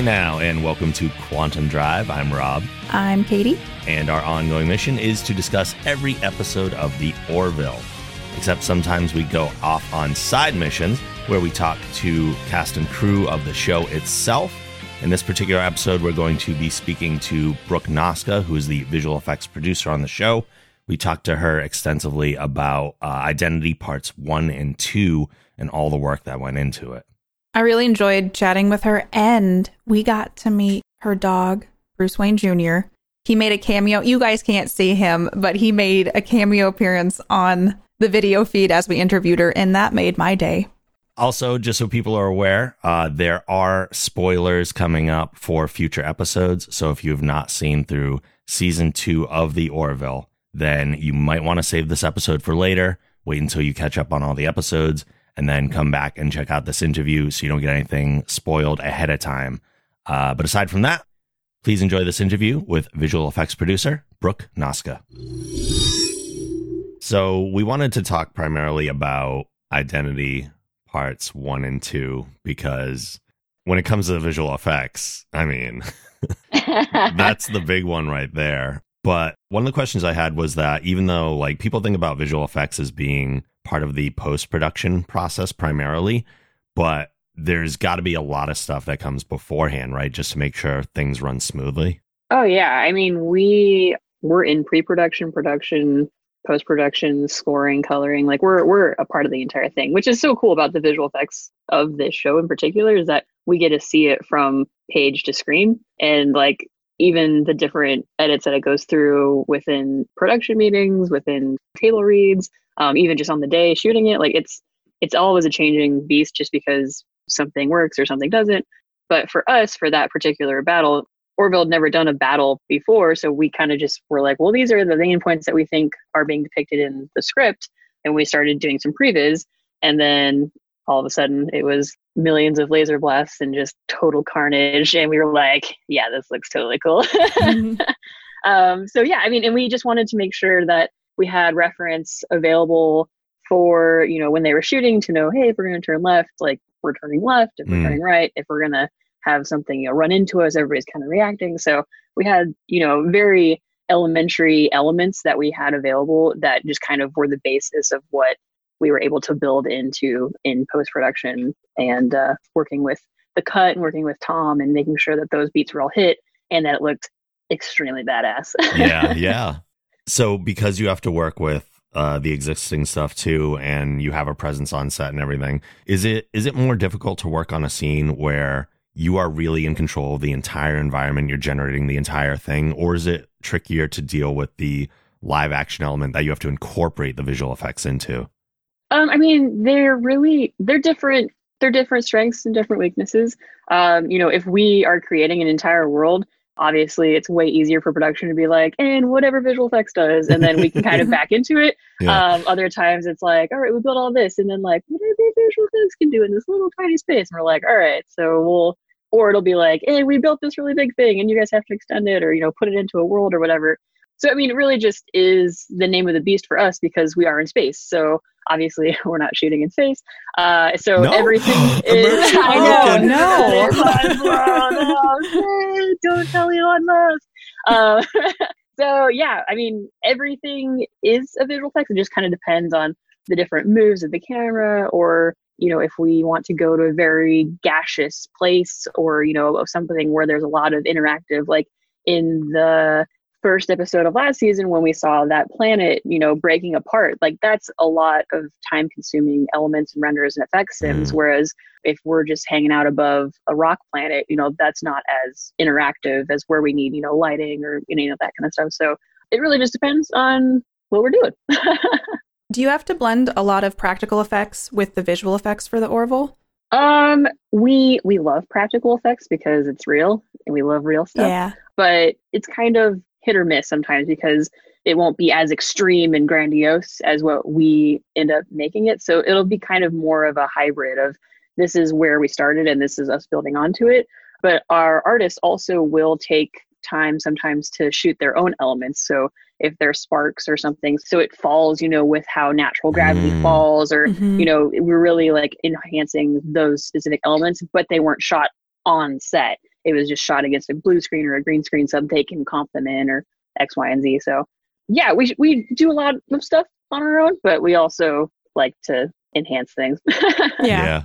Hey now, and welcome to Quantum Drive. I'm Rob, I'm Katie. and our ongoing mission is to discuss every episode of The Orville. Except sometimes we go off on side missions where we talk to cast and crew of the show itself. In this particular episode, we're going to be speaking to Brooke Noska, who is the visual effects producer on the show. We talked to her extensively about uh, Identity Parts 1 and 2 and all the work that went into it. I really enjoyed chatting with her, and we got to meet her dog, Bruce Wayne Jr. He made a cameo. You guys can't see him, but he made a cameo appearance on the video feed as we interviewed her, and that made my day. Also, just so people are aware, uh, there are spoilers coming up for future episodes. So if you have not seen through season two of The Orville, then you might want to save this episode for later. Wait until you catch up on all the episodes and then come back and check out this interview so you don't get anything spoiled ahead of time. Uh, but aside from that, please enjoy this interview with visual effects producer Brooke Noska. So, we wanted to talk primarily about identity parts one and two because when it comes to visual effects, I mean, that's the big one right there. But one of the questions I had was that even though like people think about visual effects as being part of the post production process primarily, but there's got to be a lot of stuff that comes beforehand, right? Just to make sure things run smoothly. Oh yeah, I mean we we're in pre-production, production, post-production, scoring, coloring. Like we're we're a part of the entire thing, which is so cool about the visual effects of this show in particular is that we get to see it from page to screen and like even the different edits that it goes through within production meetings, within table reads, um, even just on the day shooting it. Like it's it's always a changing beast just because something works or something doesn't. But for us, for that particular battle, Orville had never done a battle before, so we kind of just were like, well, these are the main points that we think are being depicted in the script, and we started doing some previs, and then all of a sudden it was millions of laser blasts and just total carnage, and we were like, yeah, this looks totally cool. um, so yeah, I mean, and we just wanted to make sure that we had reference available for you know when they were shooting to know, hey, if we're going to turn left, like we're turning left. If we're Mm. turning right, if we're going to have something you know run into us everybody's kind of reacting so we had you know very elementary elements that we had available that just kind of were the basis of what we were able to build into in post production and uh, working with the cut and working with tom and making sure that those beats were all hit and that it looked extremely badass yeah, yeah. So because you have to work with uh, the existing stuff too, and you have a presence on set and everything, is it is it more difficult to work on a scene where you are really in control of the entire environment, you're generating the entire thing, or is it trickier to deal with the live action element that you have to incorporate the visual effects into? Um, I mean, they're really they're different. They're different strengths and different weaknesses. Um, you know, if we are creating an entire world, obviously it's way easier for production to be like, and whatever visual effects does, and then we can kind of back into it. Yeah. Um, other times it's like, all right, we built all this, and then like, whatever visual effects can do in this little tiny space, and we're like, all right, so we'll, or it'll be like, hey, we built this really big thing, and you guys have to extend it, or you know, put it into a world or whatever. So I mean, it really just is the name of the beast for us because we are in space. So obviously, we're not shooting in space. Uh, so No? everything is. I know, no, don't tell Elon Musk. Uh, so yeah, I mean, everything is a visual effects. It just kind of depends on the different moves of the camera, or you know, if we want to go to a very gaseous place, or you know, something where there's a lot of interactive, like in the first episode of last season when we saw that planet, you know, breaking apart. Like that's a lot of time consuming elements and renders and effects sims. Mm. Whereas if we're just hanging out above a rock planet, you know, that's not as interactive as where we need, you know, lighting or you know that kind of stuff. So it really just depends on what we're doing. Do you have to blend a lot of practical effects with the visual effects for the Orville? um, we we love practical effects because it's real and we love real stuff. Yeah. but it's kind of hit or miss sometimes because it won't be as extreme and grandiose as what we end up making it. So it'll be kind of more of a hybrid of this is where we started and this is us building onto it. But our artists also will take time sometimes to shoot their own elements. So if there's sparks or something, so it falls, you know, with how natural gravity Mm. falls, or Mhm. you know, we're really like enhancing those specific elements, but they weren't shot on set. It was just shot against a blue screen or a green screen sub, they can comp them in or X, Y, and Z. So yeah, we we do a lot of stuff on our own, but we also like to enhance things. Yeah. yeah.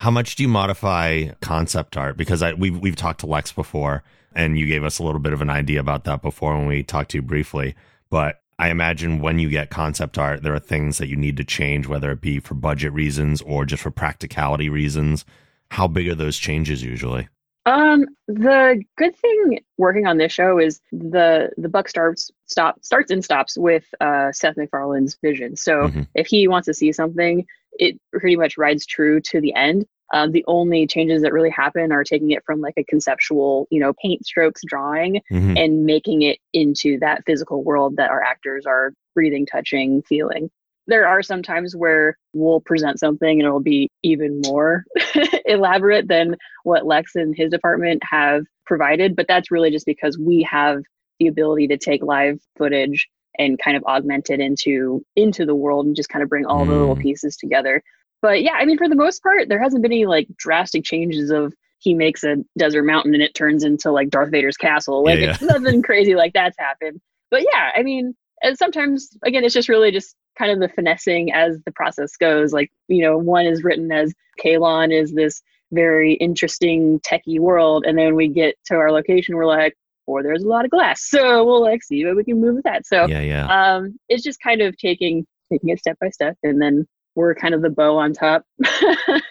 How much do you modify concept art? Because I we've we've talked to Lex before, and you gave us a little bit of an idea about that before when we talked to you briefly. But I imagine when you get concept art, there are things that you need to change, whether it be for budget reasons or just for practicality reasons. How big are those changes usually? Um, the good thing working on this show is the the buck starts stop starts and stops with uh, Seth MacFarlane's vision. So Mhm. if he wants to see something, it pretty much rides true to the end. Um, the only changes that really happen are taking it from like a conceptual, you know, paint strokes drawing Mhm. and making it into that physical world that our actors are breathing, touching, feeling. There are some times where we'll present something and it'll be even more elaborate than what Lex and his department have provided, but that's really just because we have the ability to take live footage and kind of augment it into into the world and just kind of bring all the little Mm. pieces together. But yeah, I mean for the most part there hasn't been any like drastic changes of he makes a desert mountain and it turns into like Darth Vader's castle. Like Yeah, it's nothing crazy like that's happened. But yeah, I mean, and sometimes again, it's just really just kind of the finessing as the process goes. Like you know, one is written as Kaylon is this very interesting techie world, and then we get to our location, we're like, or there's a lot of glass, so we'll like see what we can move with that. So yeah, yeah. um, it's just kind of taking taking it step by step, and then we're kind of the bow on top, and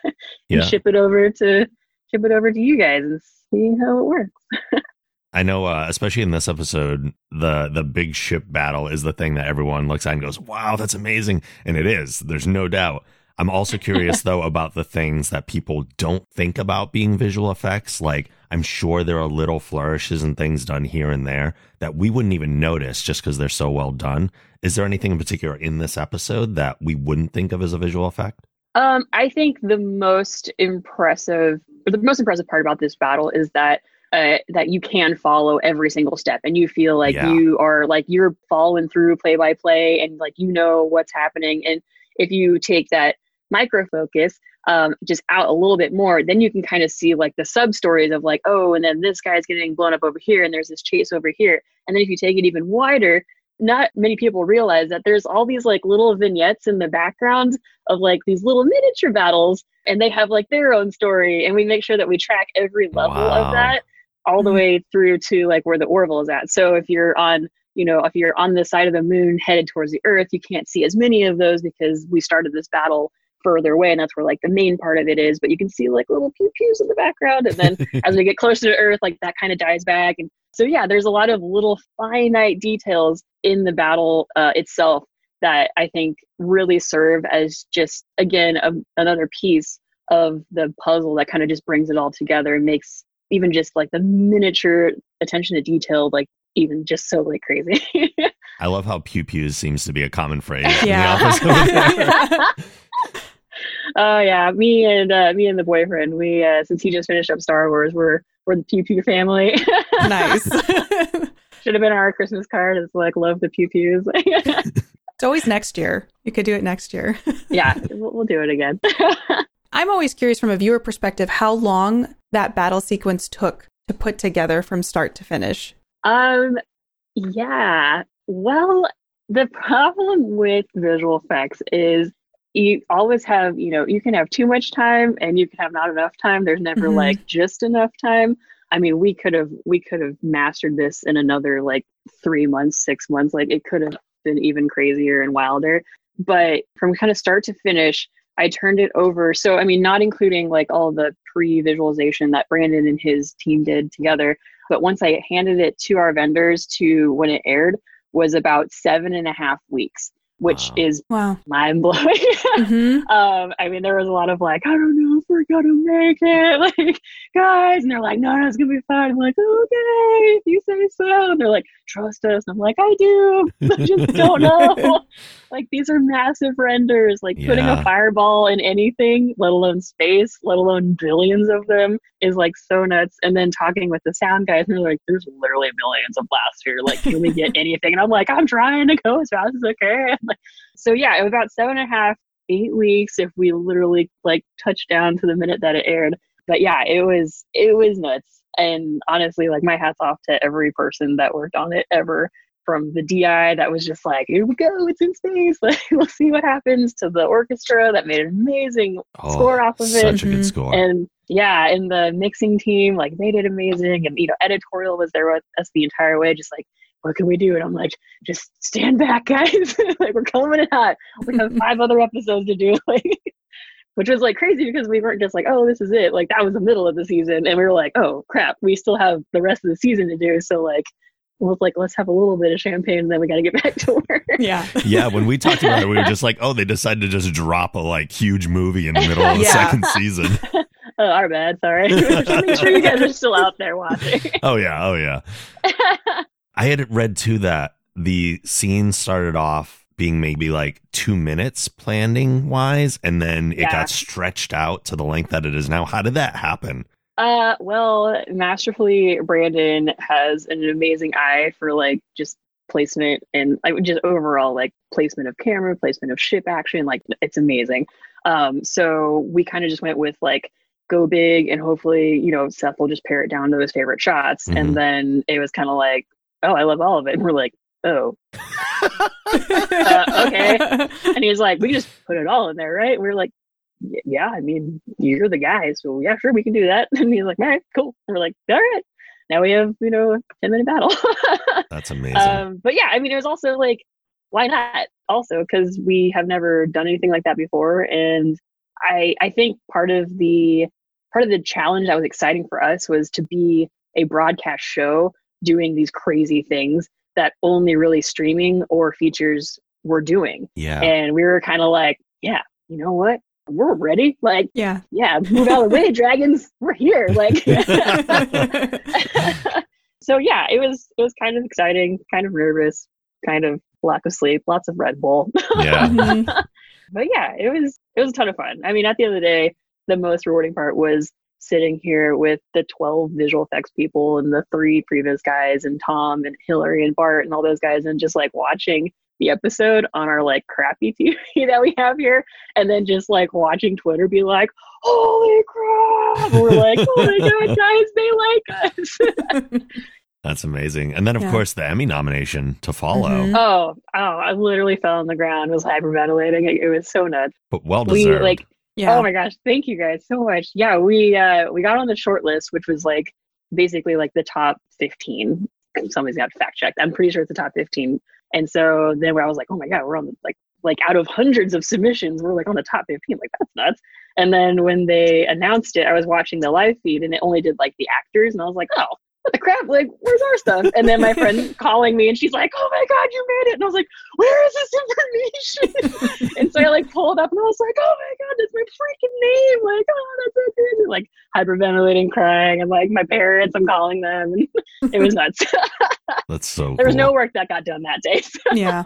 Yeah. ship it over to ship it over to you guys and see how it works. I know, uh, especially in this episode, the the big ship battle is the thing that everyone looks at and goes, "Wow, that's amazing!" And it is. There's no doubt. I'm also curious though about the things that people don't think about being visual effects. Like, I'm sure there are little flourishes and things done here and there that we wouldn't even notice just because they're so well done. Is there anything in particular in this episode that we wouldn't think of as a visual effect? Um, I think the most impressive, the most impressive part about this battle is that uh, that you can follow every single step, and you feel like Yeah. you are like you're following through play by play, and like you know what's happening. And if you take that micro focus um, just out a little bit more, then you can kind of see like the sub stories of like, oh, and then this guy's getting blown up over here, and there's this chase over here. And then if you take it even wider, not many people realize that there's all these like little vignettes in the background of like these little miniature battles and they have like their own story and we make sure that we track every level Wow. of that all the Mhm. way through to like where the orville is at. So if you're on you know if you're on the side of the moon headed towards the earth you can't see as many of those because we started this battle further away and that's where like the main part of it is. But you can see like little pew pews in the background and then as we get closer to earth like that kind of dies back. And so yeah there's a lot of little finite details in the battle uh, itself that i think really serve as just again a, another piece of the puzzle that kind of just brings it all together and makes even just like the miniature attention to detail like even just so like crazy I love how pew pews seems to be a common phrase. Yeah. In the office. oh yeah me and uh, me and the boyfriend we uh, since he just finished up star wars we're we're the pew pew family nice. should have been our christmas card it's like love the pew pews it's always next year. You could do it next year. yeah we'll, we'll do it again I'm always curious from a viewer perspective how long that battle sequence took to put together from start to finish. um yeah. Well the problem with visual effects is you always have you know you can have too much time and you can have not enough time. There's never Mhm. like just enough time. I mean we could have we could have mastered this in another like three months six months. Like it could have been even crazier and wilder. But from kind of start to finish i turned it over. So i mean not including like all the pre-visualization that brandon and his team did together but once i handed it to our vendors to when it aired was about seven and a half weeks which Wow. is Wow. mind blowing hmm um i mean there was a lot of like i don't know if we're gonna make it. Like guys and they're like no no it's gonna be fine i'm like okay if you say so. And they're like trust us. And i'm like i do. I just don't know. Like these are massive renders. Like putting a fireball in anything let alone space let alone billions of them is like so nuts. And then talking with the sound guys and they're like there's literally millions of blasts here. Like can we get anything? And i'm like i'm trying to go as fast as i can. Like, so yeah it was about seven and a half eight weeks if we literally like touched down to the minute that it aired. But yeah it was it was nuts. And honestly, like my hats off to every person that worked on it ever. From the DI that was just like, here we go, it's in space. Like, we'll see what happens. To the orchestra that made an amazing Oh, score off of it. Such a good mm-hmm. score. And yeah, and the mixing team, like they did amazing. And you know, editorial was there with us the entire way, just like, what can we do? And I'm like, just stand back, guys. like we're coming in hot. We have five other episodes to do. Like which was like crazy because we weren't just like, oh, this is it. Like that was the middle of the season. And we were like, oh crap, we still have the rest of the season to do. So like it was like, let's have a little bit of champagne and then we gotta get back to work. Yeah. yeah, when we talked about it, we were just like, oh, they decided to just drop a like huge movie in the middle of the Yeah. second season. oh, our bad, sorry. Just make sure you guys are still out there watching. Oh yeah, oh yeah. I had read too that the scene started off being maybe like two minutes planning wise, and then it Yeah. got stretched out to the length that it is now. How did that happen? Uh, well, masterfully, Brandon has an amazing eye for like just placement and like just overall like placement of camera, placement of ship action. Like it's amazing. Um, so we kind of just went with like go big and hopefully you know Seth will just pare it down to his favorite shots, Mhm. and then it was kind of like oh I love all of it, and we're like oh, Uh, okay. and he was like we can just put it all in there, right? And we are like. "Y- Yeah, I mean, you're the guy, so yeah, sure, we can do that. And he's like, all right, cool. And we're like, all right, now we have, you know, a 10 minute battle. That's amazing. um, but yeah, I mean, it was also like, why not? Also, because we have never done anything like that before, and I I think part of the part of the challenge that was exciting for us was to be a broadcast show doing these crazy things that only really streaming or features were doing, yeah. and we were kind of like, yeah, you know what? We're ready. Like, yeah. yeah, move out of the way, dragons. We're here. Like, so yeah, it was it was kind of exciting, kind of nervous, kind of lack of sleep, lots of Red Bull. yeah. Mhm. but yeah, it was it was a ton of fun. I mean, at the end of the day, the most rewarding part was sitting here with the 12 visual effects people and the three previs guys and Tom and Hillary and Bart and all those guys and just like watching the episode on our like crappy TV that we have here and then just like watching Twitter be like, holy crap! We're like, oh my god, guys, they like us. That's amazing. And then, of Yeah. course, the Emmy nomination to follow, Mhm. oh, oh, I literally fell on the ground, was hyperventilating. It, it was so nuts. but well We deserved. like yeah. Oh my gosh, thank you guys so much. Yeah, we uh we got on the short list, which was like basically like the top 15. Somebody's got to fact check. I'm pretty sure it's the top 15. And so then where I was like, oh my god, we're on the like like out of hundreds of submissions, we're like on the top 15. Like that's nuts. And then when they announced it, I was watching the live feed and it only did like the actors, and I was like, oh. What the crap? Like, where's our stuff? And then my friend calling me and she's like, Oh my God, you made it. And I was like, Where is this information? and so I like pulled up and I was like, oh my god, that's my freaking name! Like, oh, that's so crazy! Like hyperventilating, crying, and like my parents, I'm calling them, and it was nuts. That's so there was cool. no work that got done that day. So, yeah.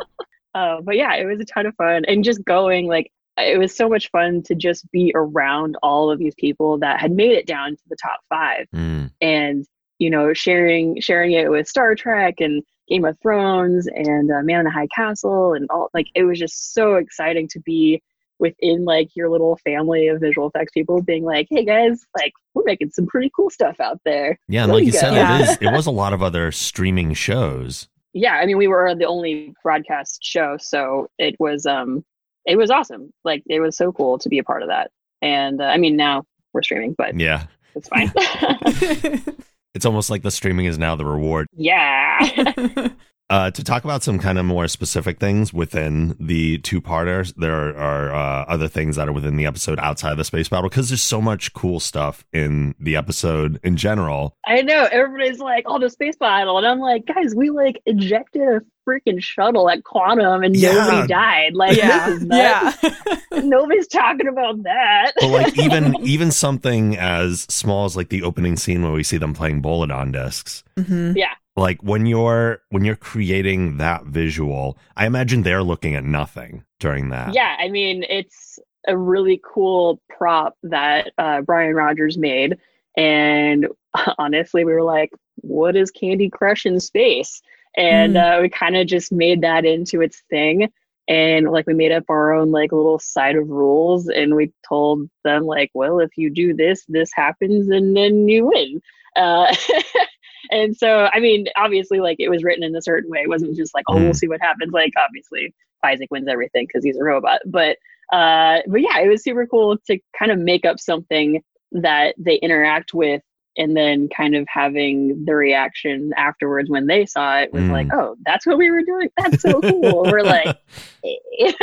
uh, but yeah, it was a ton of fun, and just going like it was so much fun to just be around all of these people that had made it down to the top five Mm, and you know sharing sharing it with Star Trek and Game of Thrones and uh, Man in the High Castle and all like it was just so exciting to be within like your little family of visual effects people being like hey guys like we're making some pretty cool stuff out there yeah, and There like you you said. Yeah. it is. It was a lot of other streaming shows. yeah I mean we were the only broadcast show so it was um it was awesome like it was so cool to be a part of that and uh, I mean now we're streaming but Yeah, it's fine it's almost like the streaming is now the reward. yeah Uh, to talk about some kind of more specific things within the two parters, there are uh, other things that are within the episode outside of the space battle because there's so much cool stuff in the episode in general. I know everybody's like, "Oh, the space battle," and I'm like, "Guys, we like ejected a freaking shuttle at Quantum, and Yeah. nobody died. Like, yeah. this is nuts. Yeah. Nobody's talking about that." But like even even something as small as like the opening scene where we see them playing Boladon discs. Mhm. Like when you're when you're creating that visual, I imagine they're looking at nothing during that. yeah, I mean, it's a really cool prop that uh, Brian Rogers made, and honestly, we were like, "What is Candy Crush in space?" And uh, we kind of just made that into its thing. and like we made up our own like little side of rules and we told them like well if you do this this happens and then you win Uh, and so, I mean, obviously, like it was written in a certain way. It wasn't just like, oh, we'll Mm. see what happens. Like, obviously, Isaac wins everything because he's a robot. But, uh, but yeah, it was super cool to kind of make up something that they interact with, and then kind of having the reaction afterwards when they saw it was Mm. like, oh, that's what we were doing. That's so cool. we're like.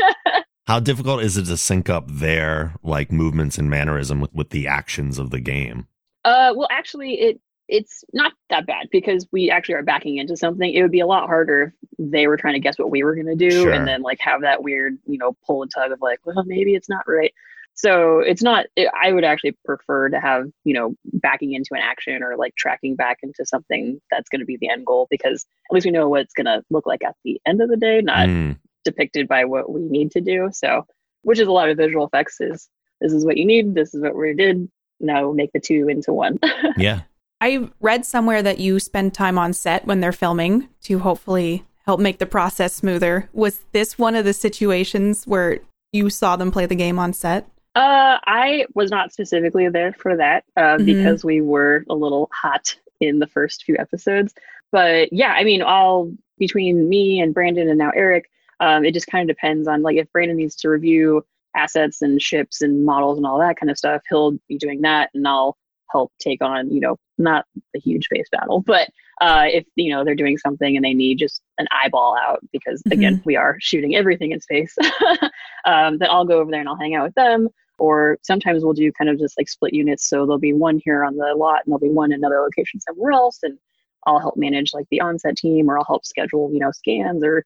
How difficult is it to sync up their like movements and mannerism with, with the actions of the game? Uh, well, actually, it it's not that bad because we actually are backing into something. It would be a lot harder if they were trying to guess what we were going to do, Sure. and then like have that weird, you know, pull and tug of like, well, maybe it's not right. So it's not. It, I would actually prefer to have you know backing into an action or like tracking back into something that's going to be the end goal because at least we know what it's going to look like at the end of the day, not Mm, depicted by what we need to do. So, which is a lot of visual effects. Is this is what you need? This is what we did. Now make the two into one. yeah. I read somewhere that you spend time on set when they're filming to hopefully help make the process smoother. Was this one of the situations where you saw them play the game on set? Uh, I was not specifically there for that uh, Mhm. because we were a little hot in the first few episodes. But yeah, I mean, all between me and Brandon and now Eric, um, it just kind of depends on like if Brandon needs to review assets and ships and models and all that kind of stuff, he'll be doing that, and I'll help take on, you know, not the huge space battle, but uh, if you know they're doing something and they need just an eyeball out because again we are shooting everything in space, um, then I'll go over there and I'll hang out with them. Or sometimes we'll do kind of just like split units, so there'll be one here on the lot and there'll be one in another location somewhere else, and I'll help manage like the onset team, or I'll help schedule, you know, scans or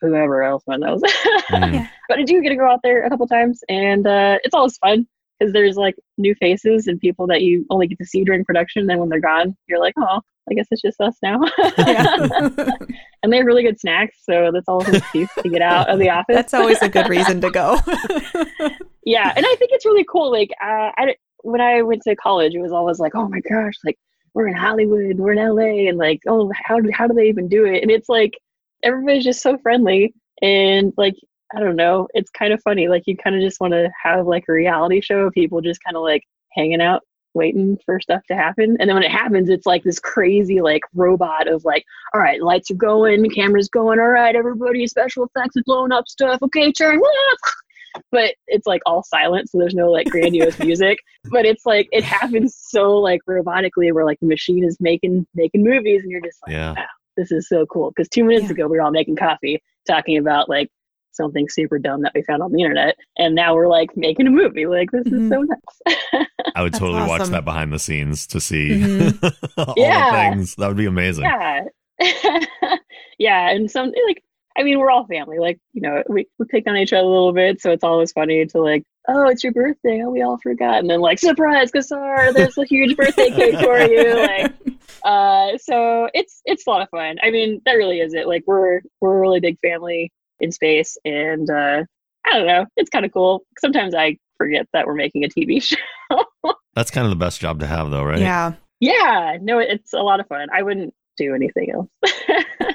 whoever else one knows. Mm. but I do get to go out there a couple times, and uh, it's always fun because there's like new faces and people that you only get to see during production. Then when they're gone, you're like, oh, I guess it's just us now. and they have really good snacks, so that's always an excuse to get out of the office. That's always a good reason to go. yeah, and I think it's really cool. Like, uh, I when I went to college, it was always like, oh my gosh, like we're in Hollywood, we're in LA, and like, oh, how do how do they even do it? And it's like everybody's just so friendly, and like I don't know, it's kind of funny. Like you kind of just want to have like a reality show of people just kind of like hanging out waiting for stuff to happen and then when it happens it's like this crazy like robot of like all right lights are going cameras going all right everybody special effects is blowing up stuff okay turn but it's like all silent so there's no like grandiose music but it's like it happens so like robotically where like the machine is making making movies and you're just like Yeah. this is so cool because two minutes Yeah. ago we were all making coffee talking about like something super dumb that we found on the internet and now we're like making a movie. Like this Mhm. is so nuts. I would That's totally watch that behind the scenes to see Mhm. all Yeah. the things. That would be amazing. yeah. Yeah and some like i mean we're all family. Like you know we, we pick on each other a little bit so it's always funny to like oh it's your birthday. Oh we all forgot. And then like surprise Kassar, there's a huge birthday cake for you. Like uh so it's it's a lot of fun. I mean that really is it. Like we're we're a really big family in space and uh i don't know it's kind of cool sometimes i forget that we're making a tv show That's kind of the best job to have, though, right? Yeah. yeah no it's a lot of fun i wouldn't do anything else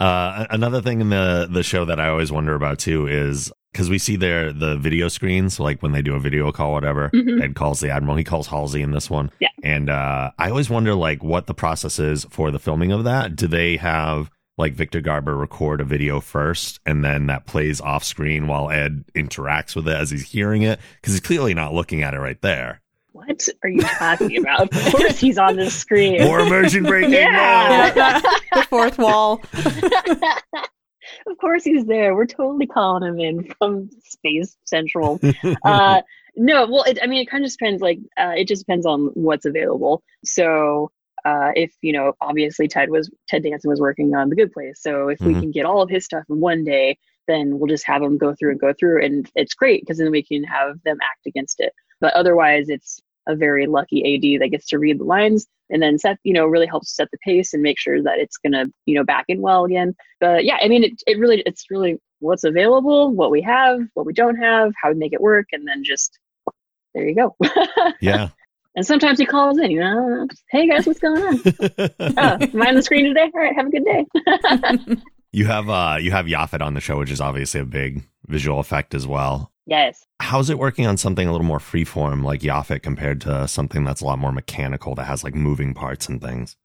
Uh, another thing in the the show that I always wonder about too is because we see their the video screens, like when they do a video call, whatever. Mhm. Ed calls the admiral. He calls Halsey in this one. Yeah. And uh, I always wonder like what the process is for the filming of that. Do they have like Victor Garber record a video first and then that plays off screen while Ed interacts with it as he's hearing it? Because he's clearly not looking at it right there. What are you talking about? Of course he's on the screen. More immersion breaking. Yeah. now. the fourth wall. of course he's there. We're totally calling him in from Space Central. Uh, no, well, it, I mean, it kind of depends. Like, uh, it just depends on what's available. So, uh, if you know, obviously Ted was Ted Danson was working on The Good Place. So, if we Mhm. can get all of his stuff in one day, then we'll just have him go through and go through, and it's great because then we can have them act against it. But otherwise, it's a very lucky AD that gets to read the lines and then set, you know, really helps set the pace and make sure that it's gonna, you know, back in well again. But yeah, I mean, it, it really, it's really what's available, what we have, what we don't have, how we make it work, and then just there you go. Yeah. And sometimes he calls in, you know, hey guys, what's going on? Oh, am I on the screen today? All right, have a good day. You have uh you have Yaphet on the show, which is obviously a big visual effect as well. Yes. How's it working on something a little more freeform like Yaphet compared to something that's a lot more mechanical that has like moving parts and things?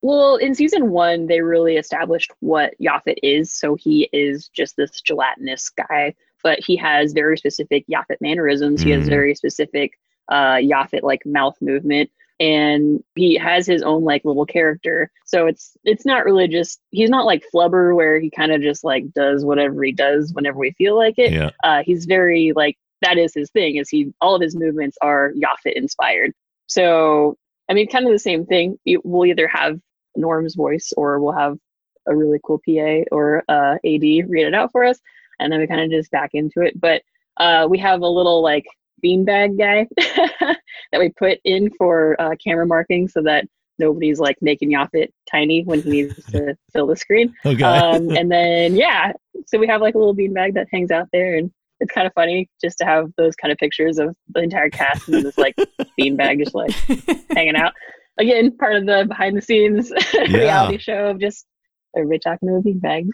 Well, in season one, they really established what Yaphet is. So he is just this gelatinous guy, but he has very specific Yaphet mannerisms. He has Mhm. very specific uh, Yaphet like mouth movement, and he has his own like little character. So it's it's not really just he's not like Flubber where he kind of just like does whatever he does whenever we feel like it. Yeah. uh, he's very like that is his thing is he all of his movements are Yaphet inspired. So I mean, kind of the same thing. We'll either have Norm's voice or we'll have a really cool PA or uh, AD read it out for us, and then we kind of just back into it. But uh, we have a little like beanbag guy that we put in for uh, camera marking so that nobody's like making Yaphet tiny when he needs to fill the screen Okay. um, and then yeah, so we have like a little beanbag that hangs out there, and it's kind of funny just to have those kind of pictures of the entire cast and this like beanbag just like hanging out. Again, part of the behind the scenes reality show of just everybody talking to a beanbag.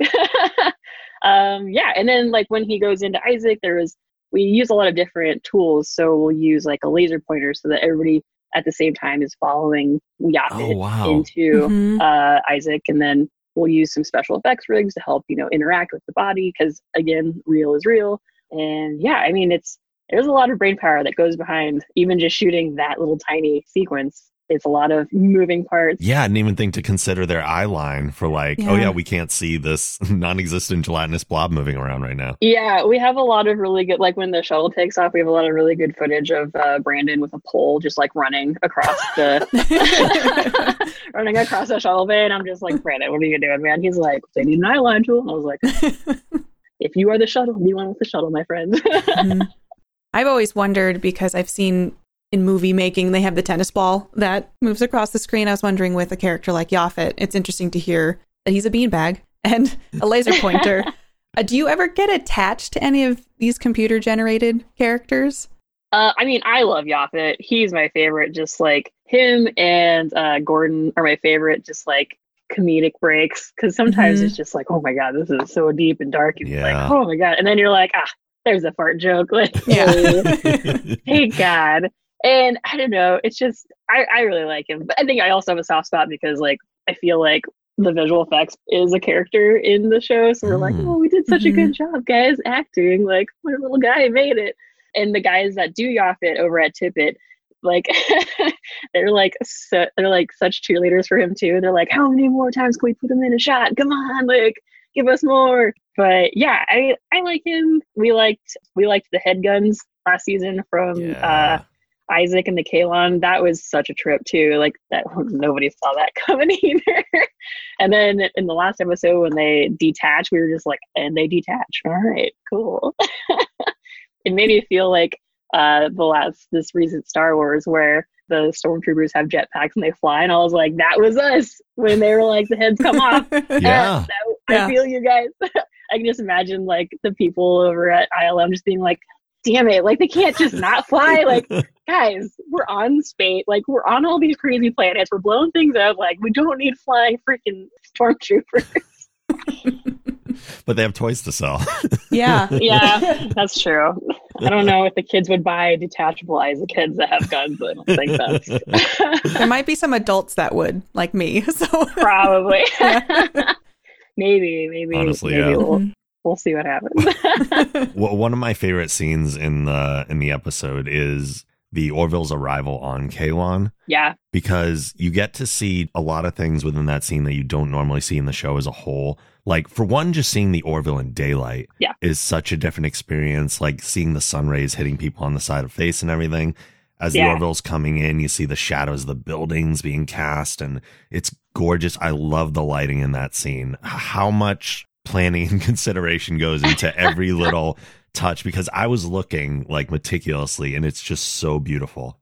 um, yeah, and then like when he goes into Isaac, there was we use a lot of different tools, so we'll use like a laser pointer so that everybody at the same time is following Yaphet oh wow. into Mhm. uh, Isaac, and then we'll use some special effects rigs to help you know interact with the body because again, real is real. And yeah, I mean it's there's a lot of brain power that goes behind even just shooting that little tiny sequence. It's a lot of moving parts. Yeah, I didn't even think to consider their eye line for like, oh Yeah. yeah, we can't see this non-existent gelatinous blob moving around right now. Yeah, we have a lot of really good, like when the shuttle takes off, we have a lot of really good footage of uh, Brandon with a pole just like running across the running across the shuttle bay, and I'm just like, Brandon, what are you doing, man? He's like, they need an eye line tool, and I was like, if you are the shuttle, be one with the shuttle, my friend. Mhm. I've always wondered because I've seen in movie making they have the tennis ball that moves across the screen. I was wondering with a character like Yaphet, it's interesting to hear that he's a beanbag and a laser pointer. uh, do you ever get attached to any of these computer generated characters? Uh, I mean, I love Yaphet. He's my favorite. Just like him and uh, Gordon are my favorite. Just like comedic breaks, because sometimes Mhm. it's just like, oh my god, this is so deep and dark, and Yeah. like, oh my god, and then you're like, ah, there's a fart joke. Like, Yeah. thank God. And I don't know, it's just I, I really like him. But I think I also have a soft spot because like I feel like the visual effects is a character in the show. So we're like, Mm. oh, we did such a good job, guys, acting. Like, what a little guy made it. And the guys that do Yaphet over at Tippett, like they're like so, they're like such cheerleaders for him too. They're like, how many more times can we put him in a shot? Come on, like give us more. But yeah, I I like him. We liked we liked the head guns last season from uh yeah. Isaac and the Kaylon, that was such a trip too. Like that nobody saw that coming either. and then in the last episode when they detach, we were just like, and they detach. All right, cool. it made me feel like uh the last this recent Star Wars where the stormtroopers have jetpacks and they fly, and I was like, that was us when they were like the heads come off. yeah. That- I Yeah. feel you guys. I can just imagine like the people over at ILM just being like, damn it, like they can't just not fly. Like, guys, we're on space, like we're on all these crazy planets, we're blowing things up, like we don't need flying freaking stormtroopers. but they have toys to sell. yeah. yeah, that's true. I don't know if the kids would buy detachable Isaac heads that have guns, I don't think that's There might be some adults that would, like me. So probably. Yeah. maybe, maybe Honestly, maybe yeah. we'll mm-hmm. We'll see what happens. well, one of my favorite scenes in the in the episode is the Orville's arrival on Kaylon yeah. because you get to see a lot of things within that scene that you don't normally see in the show as a whole. Like for one, just seeing the Orville in daylight Yeah. is such a different experience. Like seeing the sun rays hitting people on the side of face and everything. As the Orville's coming in, you see the shadows of the buildings being cast, and it's gorgeous. I love the lighting in that scene. How much planning and consideration goes into every little touch because I was looking like meticulously, and it's just so beautiful.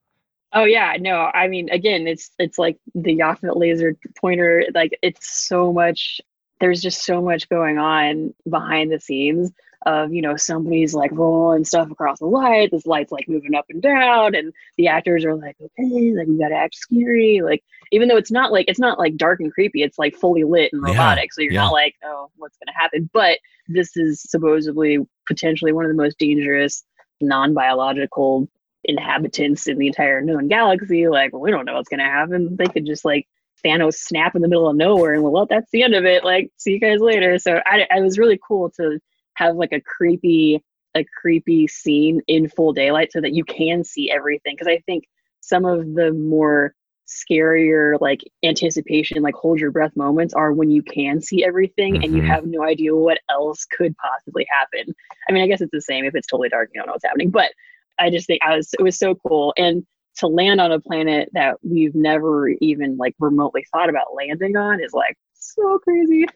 Oh yeah, no, I mean again, it's it's like the Yaphet laser pointer, like it's so much there's just so much going on behind the scenes of, you know, somebody's like rolling stuff across the light, this light's like moving up and down, and the actors are like, okay, like we gotta act scary. Like even though it's not like it's not like dark and creepy, it's like fully lit and Yeah, robotic. so you're yeah. not like, oh, what's gonna happen? But this is supposedly potentially one of the most dangerous non-biological inhabitants in the entire known galaxy. Like, we don't know what's gonna happen. They could just like Thanos snap in the middle of nowhere and well, that's the end of it. Like, see you guys later. So I, I was really cool to have like a creepy, a creepy scene in full daylight so that you can see everything. Cause I think some of the more scarier like anticipation like hold your breath moments are when you can see everything mm-hmm. and you mm-hmm. have no idea what else could possibly happen i mean i guess it's the same if it's totally dark you don't know what's happening but i just think i was it was so cool and to land on a planet that we've never even like remotely thought about landing on is like so crazy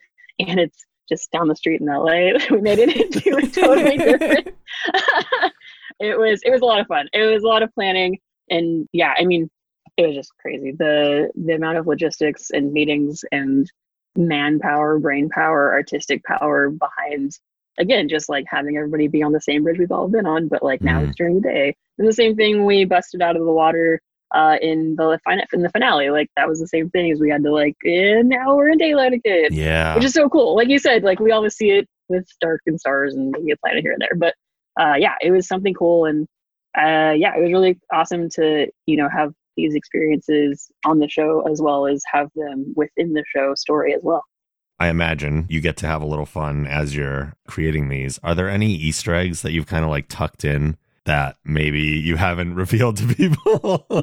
and it's just down the street in la we made it into a totally different it was it was a lot of fun it was a lot of planning and yeah i mean it was just crazy. The the amount of logistics and meetings and manpower, brain power, artistic power behind again, just like having everybody be on the same bridge we've all been on, but like now mm. it's during the day. And the same thing we busted out of the water uh, in the fin- in the finale. Like that was the same thing as we had to like, eh, now we're in daylight again. Yeah, which is so cool. Like you said, like we always see it with dark and stars and maybe a planet here and there. But uh, yeah, it was something cool and uh, yeah, it was really awesome to you know have these experiences on the show as well as have them within the show story as well. I imagine you get to have a little fun as you're creating these. Are there any Easter eggs that you've kind of like tucked in that maybe you haven't revealed to people?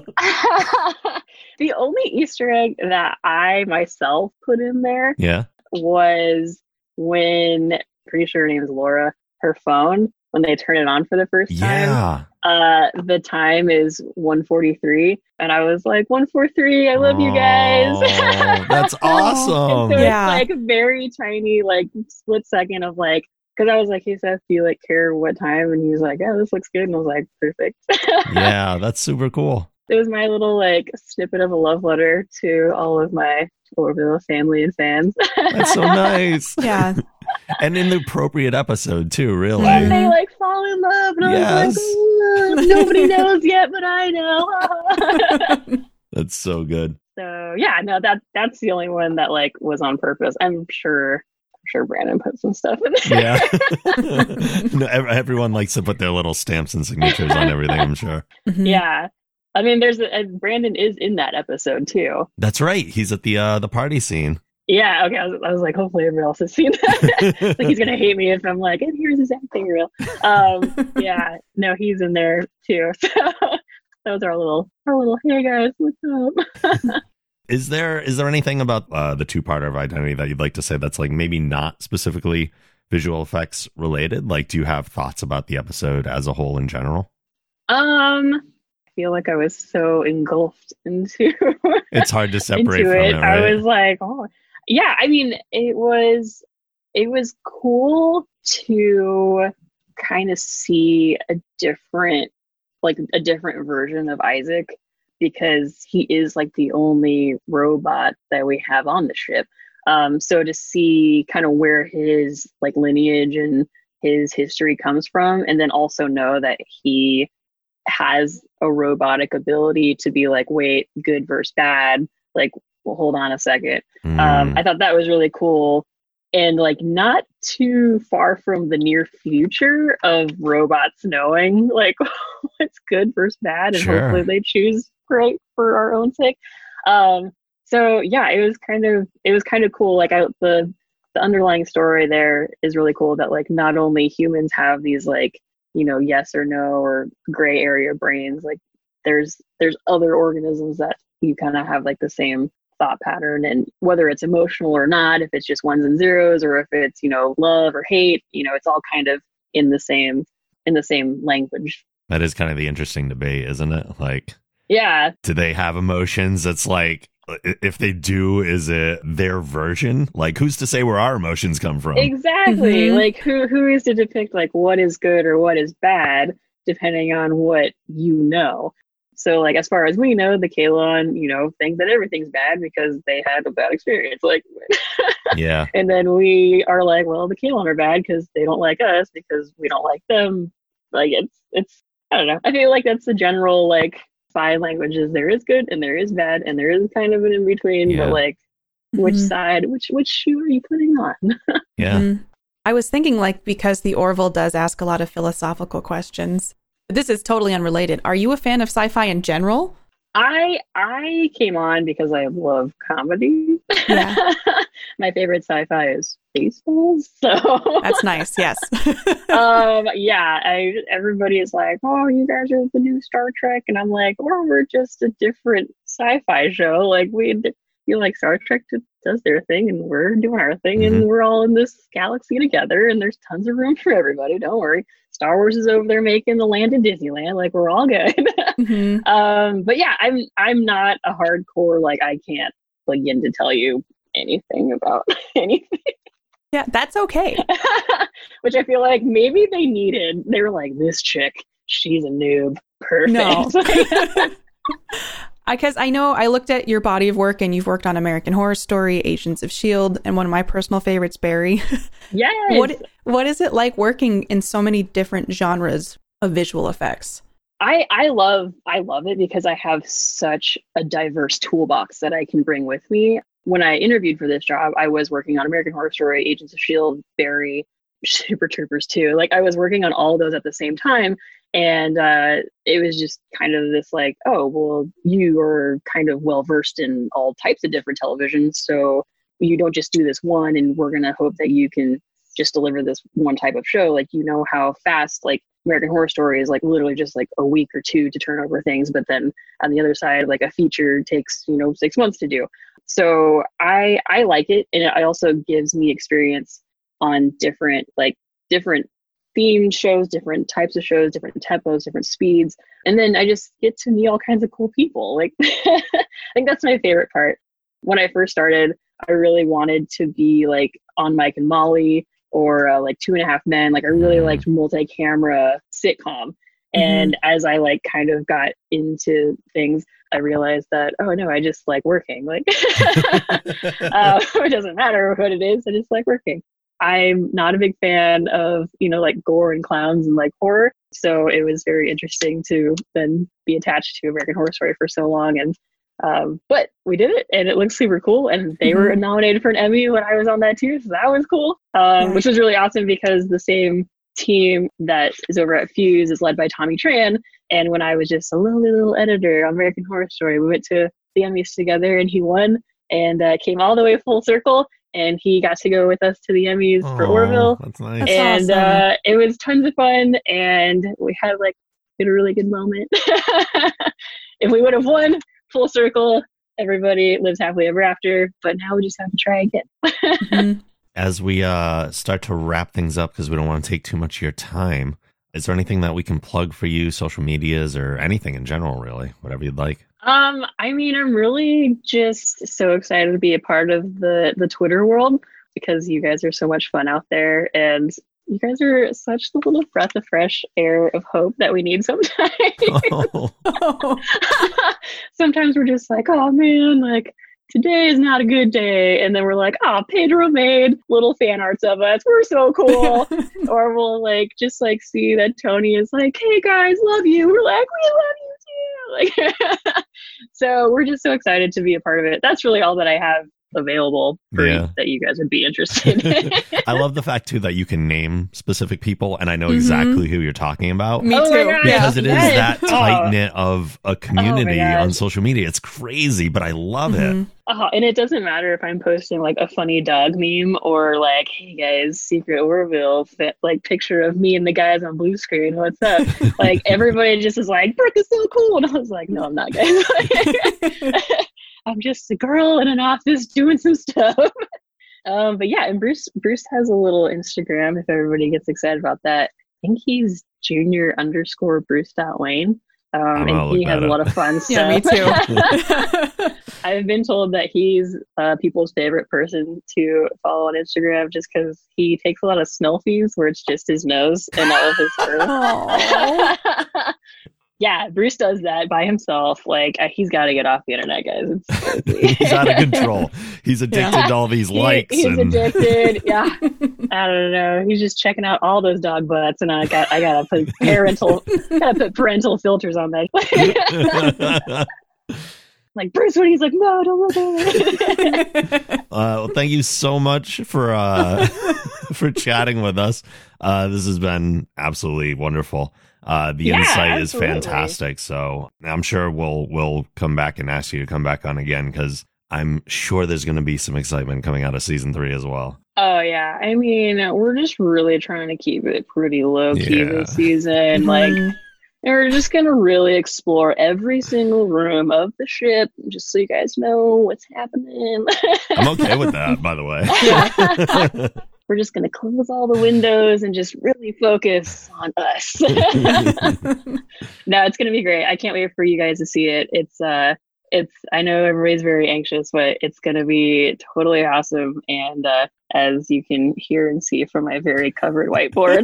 the only Easter egg that I myself put in there yeah. was when pretty sure her name is Laura, her phone, when they turn it on for the first time. Yeah uh the time is 143 and i was like 143 i love you guys oh, that's awesome so yeah it's like very tiny like split second of like because i was like he seth do you like care what time and he was like yeah this looks good and i was like perfect yeah that's super cool it was my little like snippet of a love letter to all of my Orville family and fans. That's so nice. yeah. And in the appropriate episode too, really. And they like fall in love. And yes. I was like, nobody knows yet, but I know. That's so good. So yeah, no, that that's the only one that like was on purpose. I'm sure I'm sure Brandon put some stuff in there. Yeah. no, everyone likes to put their little stamps and signatures on everything, I'm sure. Mm-hmm. Yeah. I mean, there's a, Brandon is in that episode too. That's right. He's at the uh the party scene. Yeah. Okay. I was, I was like, hopefully everyone else has seen that. like he's gonna hate me if I'm like, and here's his acting reel. Um. yeah. No, he's in there too. So those are our little our little hey guys, what's up? Is there is there anything about uh, the two part of identity that you'd like to say that's like maybe not specifically visual effects related? Like, do you have thoughts about the episode as a whole in general? Um, I feel like I was so engulfed into it's hard to separate from it. it right? I was like, oh yeah, I mean it was it was cool to kind of see a different like a different version of Isaac because he is like the only robot that we have on the ship. Um, so to see kind of where his like lineage and his history comes from, and then also know that he has a robotic ability to be like, wait, good versus bad. Like, well, hold on a second. Mm. Um, I thought that was really cool. And like, not too far from the near future of robots knowing like what's good versus bad, and sure. hopefully they choose right for our own sake. Um, so yeah, it was kind of it was kind of cool. Like, I the the underlying story there is really cool that like not only humans have these like you know yes or no or gray area brains like there's there's other organisms that you kind of have like the same thought pattern and whether it's emotional or not if it's just ones and zeros or if it's you know love or hate you know it's all kind of in the same in the same language. That is kind of the interesting debate isn't it? Like yeah. do they have emotions? It's like if they do is it their version? Like who's to say where our emotions come from? Exactly. Mm-hmm. like who who is to depict like what is good or what is bad depending on what you know so like as far as we know the Kaylon you know think that everything's bad because they had a bad experience like yeah and then we are like well the Kaylon are bad because they don't like us because we don't like them like it's it's I don't know I feel like that's the general like five languages there is good and there is bad and there is kind of an in between yeah. but like which mm-hmm. side which which shoe are you putting on yeah mm-hmm. i was thinking like because the orville does ask a lot of philosophical questions This is totally unrelated. Are you a fan of sci-fi in general? I I came on because I love comedy. Yeah. My favorite sci-fi is Spaceballs. So That's nice. Yes. um yeah, I everybody is like, "Oh, you guys are the new Star Trek." And I'm like, "Well, we're just a different sci-fi show. Like we feel like Star Trek does their thing and we're doing our thing Mhm. and we're all in this galaxy together and there's tons of room for everybody. Don't worry. Star Wars is over there making the land in Disneyland. Like we're all good." Mhm. um but yeah i'm i'm not a hardcore like i can't begin to tell you anything about anything Yeah, that's okay. which i feel like maybe they needed they were like this chick she's a noob perfect No. Because I know I looked at your body of work and you've worked on American Horror Story, Agents of S.H.I.E.L.D., and one of my personal favorites, Barry. yes What What is it like working in so many different genres of visual effects? I, I love I love it because I have such a diverse toolbox that I can bring with me. When I interviewed for this job, I was working on American Horror Story, Agents of Shield, Barry, Super Troopers too. Like I was working on all those at the same time, and uh, it was just kind of this like, oh well, you are kind of well versed in all types of different television, so you don't just do this one, and we're gonna hope that you can just deliver this one type of show. Like you know how fast like American Horror Story is like literally just like a week or two to turn over things, but then on the other side, like a feature takes you know six months to do. So I I like it, and it also gives me experience on different like different themed shows, different types of shows, different tempos, different speeds, and then I just get to meet all kinds of cool people. Like I think that's my favorite part. When I first started, I really wanted to be like on Mike and Molly or uh, like Two and a Half Men. Like I really Mhm. liked multi-camera sitcom. And as I like kind of got into things, I realized that oh no, I just like working. Like uh, it doesn't matter what it is. I just like working. I'm not a big fan of you know like gore and clowns and like horror. So it was very interesting to then be attached to American Horror Story for so long. And um, but we did it, and it looks super cool. And they were nominated for an Emmy when I was on that too, so that was cool. Um, which was really awesome because the same team that is over at Fuse is led by Tommy Tran. And when I was just a lowly little editor on American Horror Story, we went to the Emmys together, and he won and uh, came all the way full circle. And he got to go with us to the Emmys for Orville That's nice. That's and awesome. uh, it was tons of fun and we had like had a really good moment if we would have won full circle everybody lives happily ever after but now we just have to try again Mhm. As we uh, start to wrap things up, because we don't want to take too much of your time, is there anything that we can plug for you, social medias, or anything in general, really? Whatever you'd like. Um i mean i'm really just so excited to be a part of the the twitter world because you guys are so much fun out there and you guys are such the little breath of fresh air of hope that we need sometimes Oh, sometimes we're just like, oh man, like today is not a good day. And then we're like, oh, Pedro made little fan arts of us. We're so cool. or we'll like just like see that Tony is like, hey guys, love you. We're like, we love. Like so we're just so excited to be a part of it. That's really all that I have available for Yeah. that you guys would be interested in. I love the fact too that you can name specific people, and I know Mhm. exactly who you're talking about. Me Oh too. God. because it is Yes. that Oh. tight knit of a community gosh. on social media. It's crazy, but I love it. Mhm. Uh, and it doesn't matter if I'm posting like a funny dog meme or like, hey guys, secret Orville, fit, like picture of me and the guys on blue screen. What's up? like everybody just is like, Brooke is so cool. And I was like, no, I'm not, guys. I'm just a girl in an office doing some stuff. um, but yeah, and Bruce Bruce has a little Instagram if everybody gets excited about that. I think he's junior underscore Bruce dot Wayne. Um, and he has that a lot of fun stuff. yeah, me too. I've been told that he's uh, people's favorite person to follow on Instagram just because he takes a lot of selfies where it's just his nose and all of his fur. Yeah, Bruce does that by himself. Like uh, he's got to get off the internet, guys. It's. He's out of control. He's addicted Yeah. to all these He- likes. he's and... addicted. Yeah, I don't know. He's just checking out all those dog butts, and I got I gotta put parental gotta put parental filters on that. like Bruce, when he's like, no, don't look at it. uh, well, thank you so much for uh, for chatting with us. Uh, this has been absolutely wonderful. Uh, the Yeah, insight is fantastic. So I'm sure we'll we'll come back and ask you to come back on again because I'm sure there's going to be some excitement coming out of season three as well. Oh yeah, I mean, we're just really trying to keep it pretty low key Yeah. this season. Like, Mhm. and we're just gonna really explore every single room of the ship, just so you guys know what's happening. I'm okay with that, by the way. we're just gonna close all the windows and just really focus on us. no, it's gonna be great. I can't wait for you guys to see it. It's uh it's I know everybody's very anxious, but it's gonna be totally awesome. And uh as you can hear and see from my very covered whiteboard.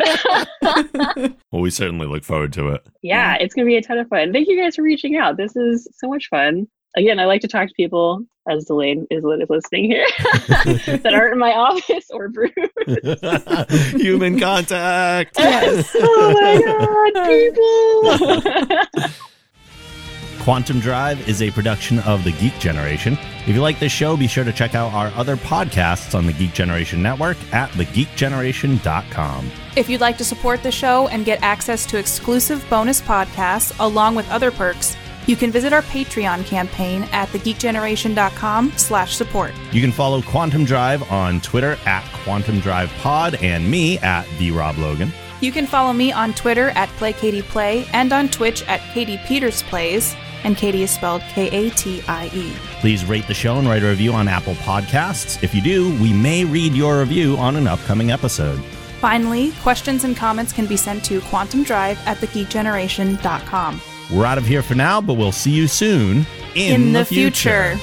well, we certainly look forward to it. yeah, it's gonna be a ton of fun. Thank you guys for reaching out. This is so much fun. Again, I like to talk to people as Delane is listening here that aren't in my office or Bruce. Human contact. Yes. oh my god, people! Quantum Drive is a production of The Geek Generation. If you like this show, be sure to check out our other podcasts on the Geek Generation Network at thegeekgeneration.com. If you'd like to support the show and get access to exclusive bonus podcasts along with other perks, you can visit our Patreon campaign at thegeekgeneration.com slash support. You can follow Quantum Drive on Twitter at Quantum Drive Pod and me at the Rob Logan. You can follow me on Twitter at PlayKatiePlay and on Twitch at Katie Peters Plays, and Katie is spelled K-A-T-I-E. Please rate the show and write a review on Apple Podcasts. If you do, we may read your review on an upcoming episode. Finally, questions and comments can be sent to quantumdrive at thegeekgeneration.com. We're out of here for now, but we'll see you soon in, In the future.